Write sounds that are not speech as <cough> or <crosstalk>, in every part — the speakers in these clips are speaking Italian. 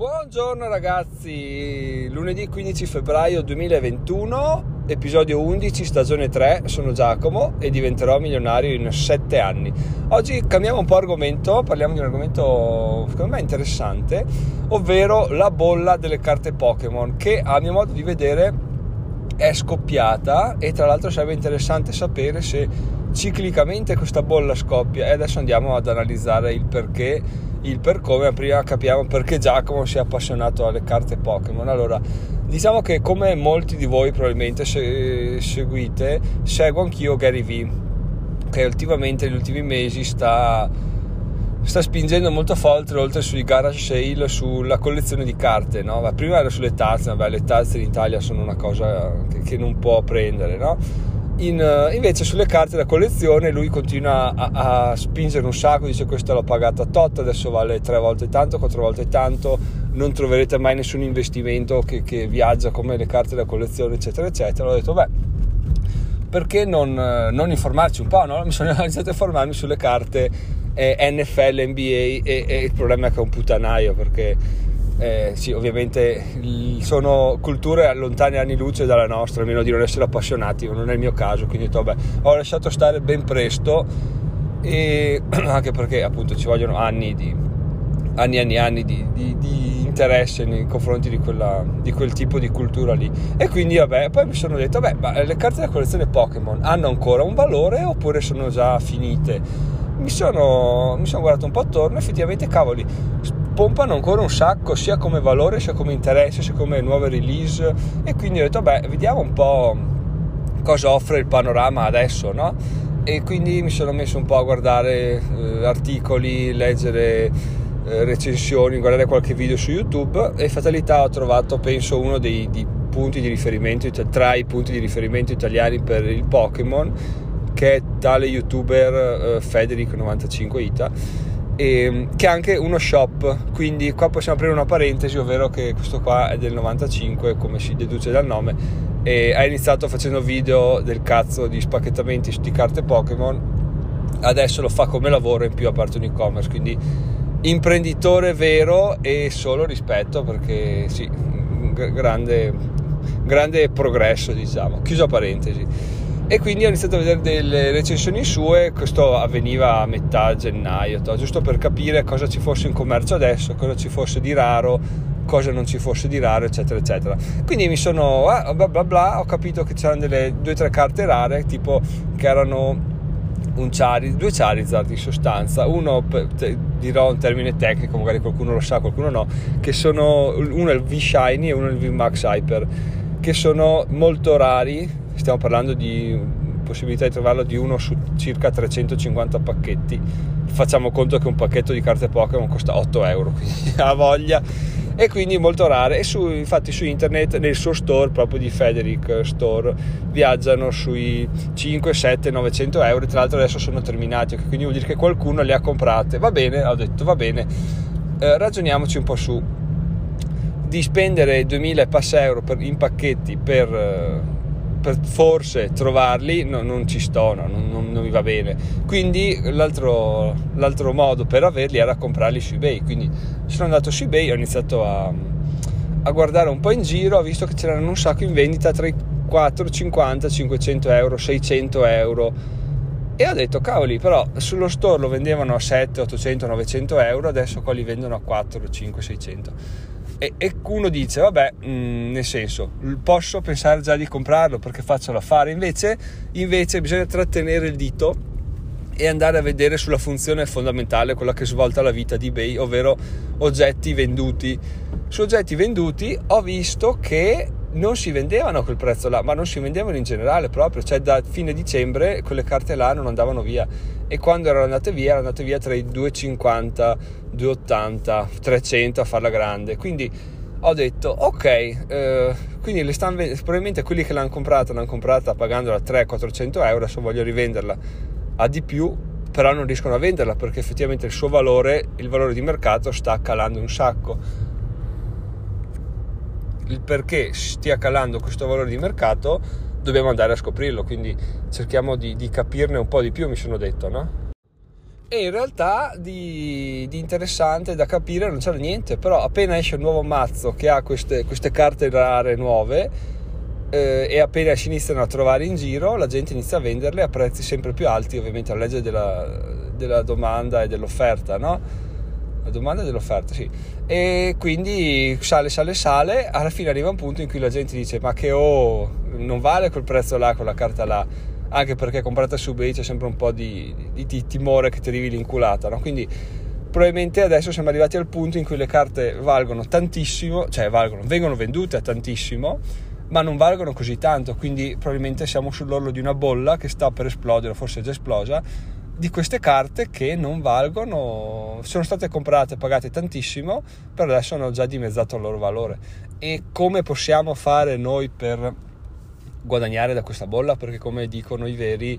Buongiorno ragazzi, lunedì 15 febbraio 2021, episodio 11, stagione 3, sono Giacomo e diventerò milionario in 7 anni. Oggi cambiamo un po' argomento, parliamo di un argomento secondo me interessante, ovvero la bolla delle carte Pokémon che a mio modo di vedere è scoppiata e tra l'altro sarebbe interessante sapere se ciclicamente questa bolla scoppia. E adesso andiamo ad analizzare il perché il per come, prima capiamo perché Giacomo si è appassionato alle carte Pokémon. Allora, diciamo che come molti di voi probabilmente se, seguite, seguo anch'io Gary Vee, che ultimamente negli ultimi mesi sta, sta spingendo molto forte oltre sui garage sale sulla collezione di carte. No? Prima era sulle tazze, vabbè, le tazze in Italia sono una cosa che, che non può prendere, no? In, eh, invece sulle carte da collezione lui continua a, a, spingere un sacco, dice questa l'ho pagata tot, adesso vale tre volte tanto, quattro volte tanto, non troverete mai nessun investimento che, che viaggia come le carte da collezione, eccetera, eccetera. Ho detto, beh, perché non, eh, non informarci un po'? No? <laughs> Mi sono iniziato a informarmi sulle carte eh, NFL, NBA e, e il problema è che è un putanaio perché eh, sì, ovviamente sono culture lontane anni luce dalla nostra, a meno di non essere appassionati, non è il mio caso, quindi ho detto, vabbè, ho lasciato stare ben presto. E <clears throat> anche perché appunto ci vogliono anni di anni e anni, anni di, di, di, interesse nei confronti di, quella, di, quel tipo di cultura lì. E quindi vabbè poi mi sono detto vabbè ma le carte della collezione Pokémon hanno ancora un valore oppure sono già finite? Mi sono, mi sono guardato un po' attorno effettivamente cavoli pompano ancora un sacco sia come valore sia come interesse sia come nuove release. E quindi ho detto beh vediamo un po' cosa offre il panorama adesso no? e quindi mi sono messo un po' a guardare eh, articoli leggere eh, recensioni guardare qualche video su youtube. E fatalità ho trovato penso uno dei, dei punti di riferimento tra i punti di riferimento italiani per il Pokémon che è tale youtuber eh, Federic95ita e, che è anche uno shop quindi qua possiamo aprire una parentesi ovvero che questo qua è del 95 come si deduce dal nome e ha iniziato facendo video del cazzo di spacchettamenti di carte Pokémon. Adesso lo fa come lavoro in più a parte un e-commerce quindi imprenditore vero e solo rispetto perché sì grande, grande progresso diciamo. Chiusa parentesi e quindi ho iniziato a vedere delle recensioni sue, questo avveniva a metà gennaio, giusto per capire cosa ci fosse in commercio adesso, cosa ci fosse di raro, cosa non ci fosse di raro, eccetera, eccetera. Quindi mi sono, ah, bla bla bla, ho capito che c'erano delle due o tre carte rare, tipo che erano Charizard, due Charizard in sostanza, uno te, dirò un termine tecnico, magari qualcuno lo sa, qualcuno no, che sono uno è il V-Shiny e uno è il V-Max Hyper, che sono molto rari stiamo parlando di possibilità di trovarlo di uno su circa 350 pacchetti. Facciamo conto che un pacchetto di carte Pokémon costa 8 euro <laughs> quindi ha voglia. E quindi molto rare. E su, infatti su internet nel suo store proprio di Federic Store viaggiano sui 5, 7, 900 euro. Tra l'altro adesso sono terminati quindi vuol dire che qualcuno le ha comprate. Va bene, ho detto va bene. Eh, ragioniamoci un po' su. Di spendere 2000 passa euro per, in pacchetti per eh, per forse trovarli no, non ci sto, no, non, non, non, mi va bene. Quindi l'altro, l'altro, modo per averli era comprarli su eBay. Quindi sono andato su eBay, ho iniziato a, a guardare un po' in giro, ho visto che c'erano un sacco in vendita tra i 4, 50, 500 euro, 600 euro. E ho detto, cavoli, però sullo store lo vendevano a 7, 800, 900 euro, adesso qua li vendono a 4, 5, 600 e, e uno dice vabbè mh, mm, nel senso posso pensare già di comprarlo perché faccio l'affare invece, invece bisogna trattenere il dito e andare a vedere sulla funzione fondamentale, quella che svolta la vita di eBay, ovvero oggetti venduti. Su oggetti venduti ho visto che non si vendevano a quel prezzo là, ma non si vendevano in generale proprio, cioè da fine dicembre quelle carte là non andavano via e quando erano andate via erano andate via tra i 2,50, 2,80, 300 a farla grande, quindi ho detto ok, eh, quindi vendendo, probabilmente quelli che l'hanno comprata l'hanno comprata pagandola 300-400 euro, adesso voglio rivenderla a di più, però non riescono a venderla perché effettivamente il suo valore, il valore di mercato sta calando un sacco. Il perché stia calando questo valore di mercato dobbiamo andare a scoprirlo, quindi cerchiamo di, di capirne un po' di più, mi sono detto, no? e in realtà di, di, interessante da capire non c'era niente, però appena esce un nuovo mazzo che ha queste, queste carte rare nuove eh, e appena si iniziano a trovare in giro la gente inizia a venderle a prezzi sempre più alti, ovviamente alla legge della, della domanda e dell'offerta, no? La domanda dell'offerta, sì. E quindi sale, sale, sale, alla fine arriva un punto in cui la gente dice ma che oh, non vale quel prezzo là, quella carta là anche perché comprata su eBay c'è sempre un po' di, di, di timore che ti arrivi l'inculata, no? Quindi probabilmente adesso siamo arrivati al punto in cui le carte valgono tantissimo, cioè valgono, vengono vendute a tantissimo, ma non valgono così tanto, quindi probabilmente siamo sull'orlo di una bolla che sta per esplodere, forse è già esplosa, di queste carte che non valgono, sono state comprate e pagate tantissimo, però adesso hanno già dimezzato il loro valore. E come possiamo fare noi per guadagnare da questa bolla perché come dicono i veri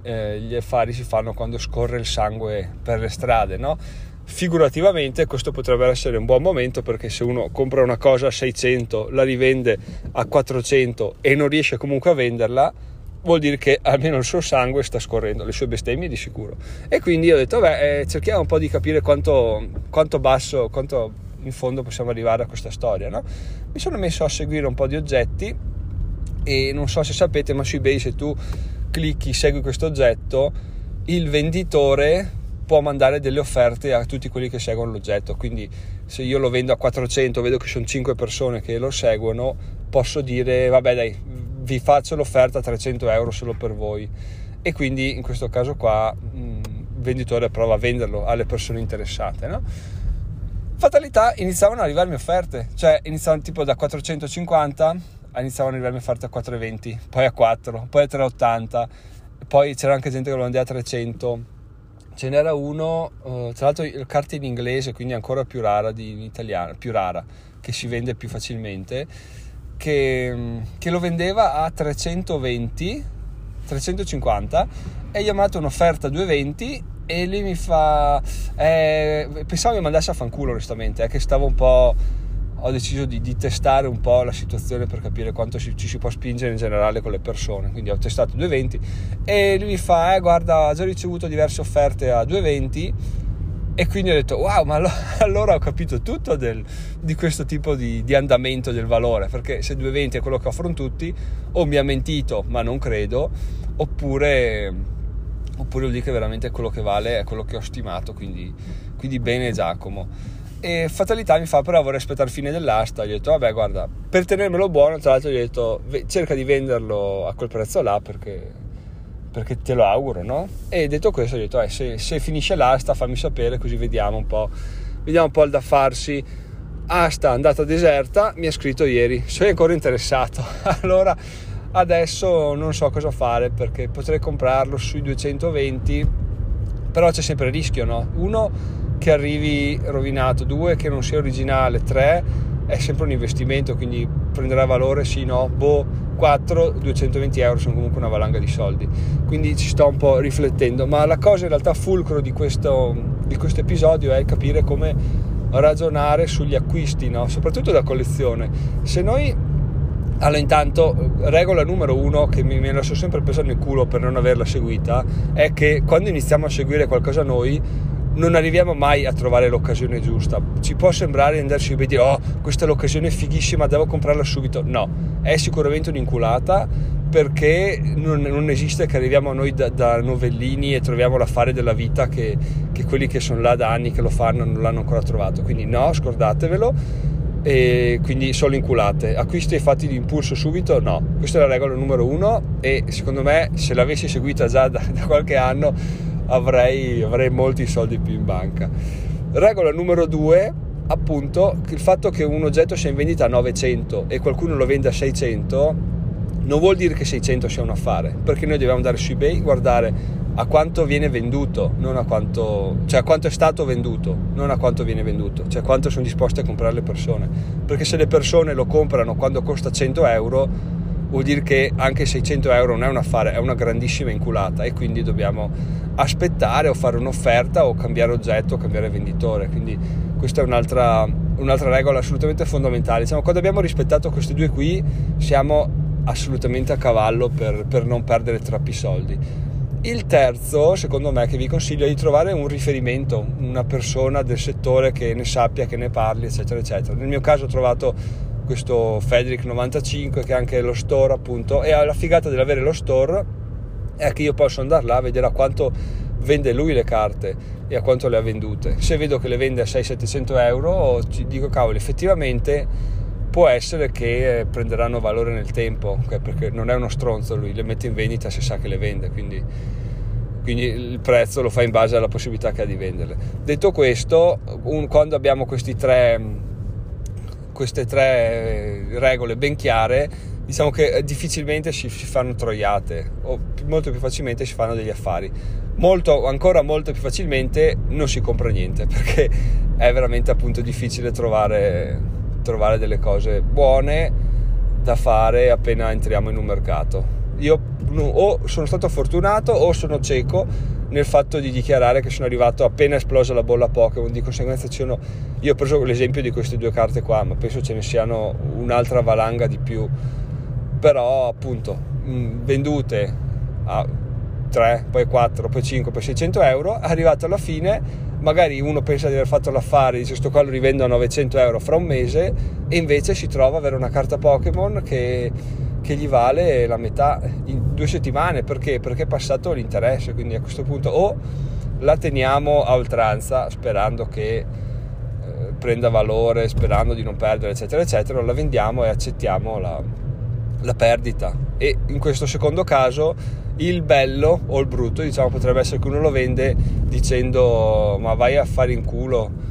eh, gli affari si fanno quando scorre il sangue per le strade no? figurativamente questo potrebbe essere un buon momento perché se uno compra una cosa a 600 la rivende a 400 e non riesce comunque a venderla vuol dire che almeno il suo sangue sta scorrendo, le sue bestemmie di sicuro. E quindi ho detto, beh, eh, cerchiamo un po' di capire quanto, quanto, basso, quanto in fondo possiamo arrivare a questa storia. No? Mi sono messo a seguire un po' di oggetti e non so se sapete ma su ebay se tu clicchi segui questo oggetto il venditore può mandare delle offerte a tutti quelli che seguono l'oggetto quindi se io lo vendo a 400 vedo che sono 5 persone che lo seguono posso dire vabbè dai vi faccio l'offerta a 300 euro solo per voi e quindi in questo caso qua il venditore prova a venderlo alle persone interessate no? fatalità iniziavano ad arrivarmi offerte cioè iniziavano tipo da 450 iniziavano a arrivarmi offerte a 4,20, poi a 4, poi a 3,80, poi c'era anche gente che lo vendeva a 300. Ce n'era uno, uh, tra l'altro carte in inglese, quindi ancora più rara di, in italiano, più rara, che si vende più facilmente, che, che lo vendeva a 320, 350 e gli ho mandato un'offerta a 220 e lui mi fa eh, pensavo mi mandasse a fanculo onestamente eh, che stavo un po' ho deciso di, di, testare un po' la situazione per capire quanto ci, ci, si può spingere in generale con le persone. Quindi ho testato 220 e lui mi fa: eh, Guarda, ho già ricevuto diverse offerte a 220. E quindi ho detto: Wow, ma <laughs> allora ho capito tutto del, di questo tipo di, di, andamento del valore. Perché se 220 è quello che offrono tutti, o mi ha mentito, ma non credo, oppure, oppure vuol dire che veramente quello che vale è quello che ho stimato. Quindi, quindi bene, Giacomo. E fatalità mi fa però vorrei aspettare fine dell'asta. Gli ho detto vabbè guarda, per tenermelo buono tra l'altro gli ho detto cerca di venderlo a quel prezzo là perché, perché te lo auguro, no? E detto questo ho detto eh, se, se, finisce l'asta fammi sapere così vediamo un po', vediamo un po' il da farsi. Asta andata deserta, mi ha scritto ieri, sei ancora interessato. <laughs> allora adesso non so cosa fare perché potrei comprarlo sui 220, però c'è sempre il rischio, no? Uno che arrivi rovinato, due che non sia originale, tre è sempre un investimento, quindi prenderà valore sì, no, boh, 4, 220 euro sono comunque una valanga di soldi, quindi ci sto un po' riflettendo, ma la cosa in realtà fulcro di questo, di questo episodio è capire come ragionare sugli acquisti, no? soprattutto da collezione. Se noi allora, intanto, regola numero uno che mi, mi lascio sempre pesare nel culo per non averla seguita è che quando iniziamo a seguire qualcosa noi non arriviamo mai a trovare l'occasione giusta. Ci può sembrare andarci a dire, oh, questa è l'occasione fighissima, devo comprarla subito. No, è sicuramente un'inculata perché non, non esiste che arriviamo noi da, da, novellini e troviamo l'affare della vita che, che, quelli che sono là da anni che lo fanno non l'hanno ancora trovato. Quindi no, scordatevelo. E quindi solo inculate. Acquisti fatti di impulso subito? No, questa è la regola numero uno e secondo me se l'avessi seguita già da, <laughs> da qualche anno avrei, avrei molti soldi più in banca. Regola numero due, appunto, il fatto che un oggetto sia in vendita a 900 e qualcuno lo vende a 600 non vuol dire che 600 sia un affare, perché noi dobbiamo andare su eBay, guardare a quanto viene venduto, non a quanto, cioè a quanto è stato venduto, non a quanto viene venduto, cioè quanto sono disposte a comprare le persone. Perché se le persone lo comprano quando costa 100 euro, vuol dire che anche 600 euro non è un affare, è una grandissima inculata e quindi dobbiamo aspettare o fare un'offerta o cambiare oggetto o cambiare venditore. Quindi questa è un'altra, un'altra regola assolutamente fondamentale. Diciamo, quando abbiamo rispettato queste due qui siamo assolutamente a cavallo per, per non perdere troppi soldi. Il terzo, secondo me, che vi consiglio è di trovare un riferimento, una persona del settore che ne sappia, che ne parli, eccetera, eccetera. Nel mio caso ho trovato questo Federic 95 che è anche lo store appunto e la figata dell'avere lo store è che io posso andare là a vedere a quanto vende lui le carte e a quanto le ha vendute. Se vedo che le vende a 600-700 euro, ci dico cavolo, effettivamente può essere che prenderanno valore nel tempo, perché non è uno stronzo lui, le mette in vendita se sa che le vende, quindi, quindi il prezzo lo fa in base alla possibilità che ha di venderle. Detto questo, un, quando abbiamo tre, queste tre regole ben chiare, diciamo che difficilmente si, si fanno troiate o molto più facilmente si fanno degli affari. Molto, ancora molto più facilmente non si compra niente <laughs> perché è veramente appunto difficile trovare trovare delle cose buone da fare appena entriamo in un mercato. Io o sono stato fortunato o sono cieco nel fatto di dichiarare che sono arrivato appena esplosa la bolla Pokémon, di conseguenza ci sono, io ho preso l'esempio di queste due carte qua, ma penso ce ne siano un'altra valanga di più, però appunto vendute a 3, poi 4, poi 5, poi 600 euro, arrivato alla fine magari uno pensa di aver fatto l'affare, dice sto qua lo rivendo a 900 euro fra un mese e invece si trova ad avere una carta Pokémon che, che gli vale la metà in due settimane, perché? Perché è passato l'interesse, quindi a questo punto o la teniamo a oltranza sperando che eh, prenda valore, sperando di non perdere eccetera eccetera, la vendiamo e accettiamo la, la perdita. E in questo secondo caso il bello o il brutto diciamo potrebbe essere che uno lo vende dicendo ma vai a fare in culo.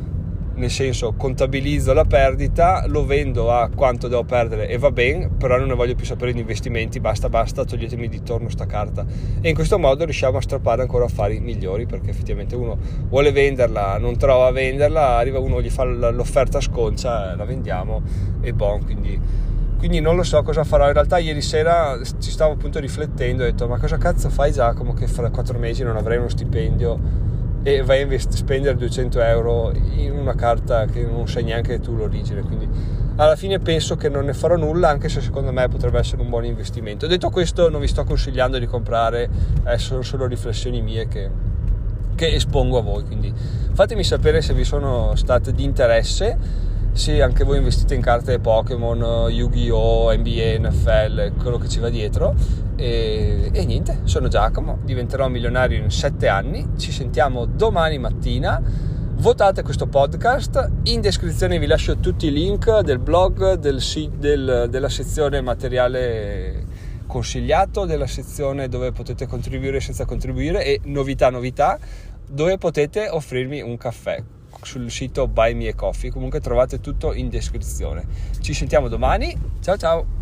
Nel senso contabilizzo la perdita lo vendo a quanto devo perdere e va bene però non ne voglio più sapere di investimenti basta basta toglietemi di torno sta carta. E in questo modo riusciamo a strappare ancora affari migliori perché effettivamente uno vuole venderla non trova a venderla arriva uno gli fa l'offerta sconcia la vendiamo e bon quindi quindi non lo so cosa farò. In realtà ieri sera ci stavo appunto riflettendo e ho detto ma cosa cazzo fai Giacomo che fra quattro mesi non avrai uno stipendio e vai a invest- spendere 200 euro in una carta che non sai neanche tu l'origine. Quindi alla fine penso che non ne farò nulla anche se secondo me potrebbe essere un buon investimento. Detto questo non vi sto consigliando di comprare, eh, sono solo riflessioni mie che, che espongo a voi. Quindi fatemi sapere se vi sono state di interesse se anche voi investite in carte Pokémon, Yu-Gi-Oh, NBA, NFL, quello che ci va dietro. E, e, niente, sono Giacomo, diventerò milionario in 7 anni. Ci sentiamo domani mattina. Votate questo podcast. In descrizione vi lascio tutti i link del blog, del, del, della sezione materiale consigliato, della sezione dove potete contribuire senza contribuire e novità, novità, dove potete offrirmi un caffè sul sito Buy Me Coffee. Comunque trovate tutto in descrizione. Ci sentiamo domani. Ciao ciao!